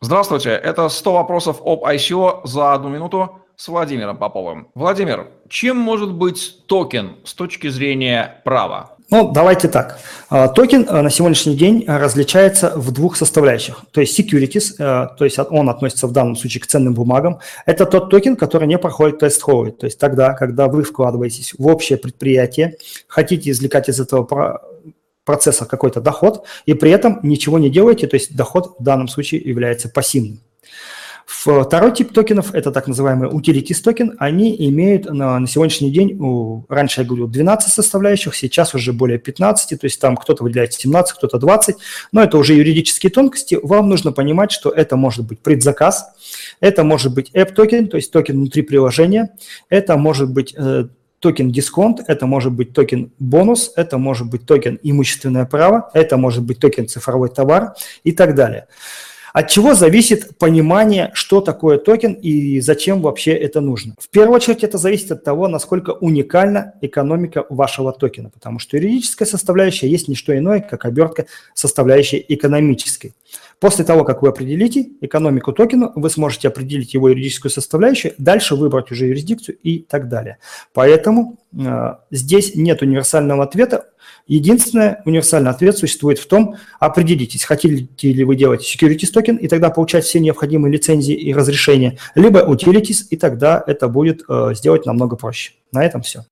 Здравствуйте, это 100 вопросов об ICO за одну минуту с Владимиром Поповым. Владимир, чем может быть токен с точки зрения права? Ну, давайте так. А, токен а, на сегодняшний день различается в двух составляющих. То есть securities, а, то есть он относится в данном случае к ценным бумагам. Это тот токен, который не проходит тест Howey. То есть тогда, когда вы вкладываетесь в общее предприятие, хотите извлекать из этого процесса какой-то доход, и при этом ничего не делаете, то есть доход в данном случае является пассивным. Второй тип токенов – это так называемые utilities токен. Они имеют на, на сегодняшний день, раньше я говорил 12 составляющих, сейчас уже более 15, то есть там кто-то выделяет 17, кто-то 20, но это уже юридические тонкости. Вам нужно понимать, что это может быть предзаказ, это может быть app-токен, то есть токен внутри приложения, это может быть э, токен дисконт, это может быть токен бонус, это может быть токен имущественное право, это может быть токен цифровой товар и так далее. От чего зависит понимание, что такое токен и зачем вообще это нужно? В первую очередь это зависит от того, насколько уникальна экономика вашего токена, потому что юридическая составляющая есть не что иное, как обертка составляющей экономической. После того, как вы определите экономику токена, вы сможете определить его юридическую составляющую, дальше выбрать уже юрисдикцию и так далее. Поэтому э, здесь нет универсального ответа. Единственный универсальный ответ существует в том, определитесь, хотите ли вы делать securities токен и тогда получать все необходимые лицензии и разрешения, либо utilities, и тогда это будет э, сделать намного проще. На этом все.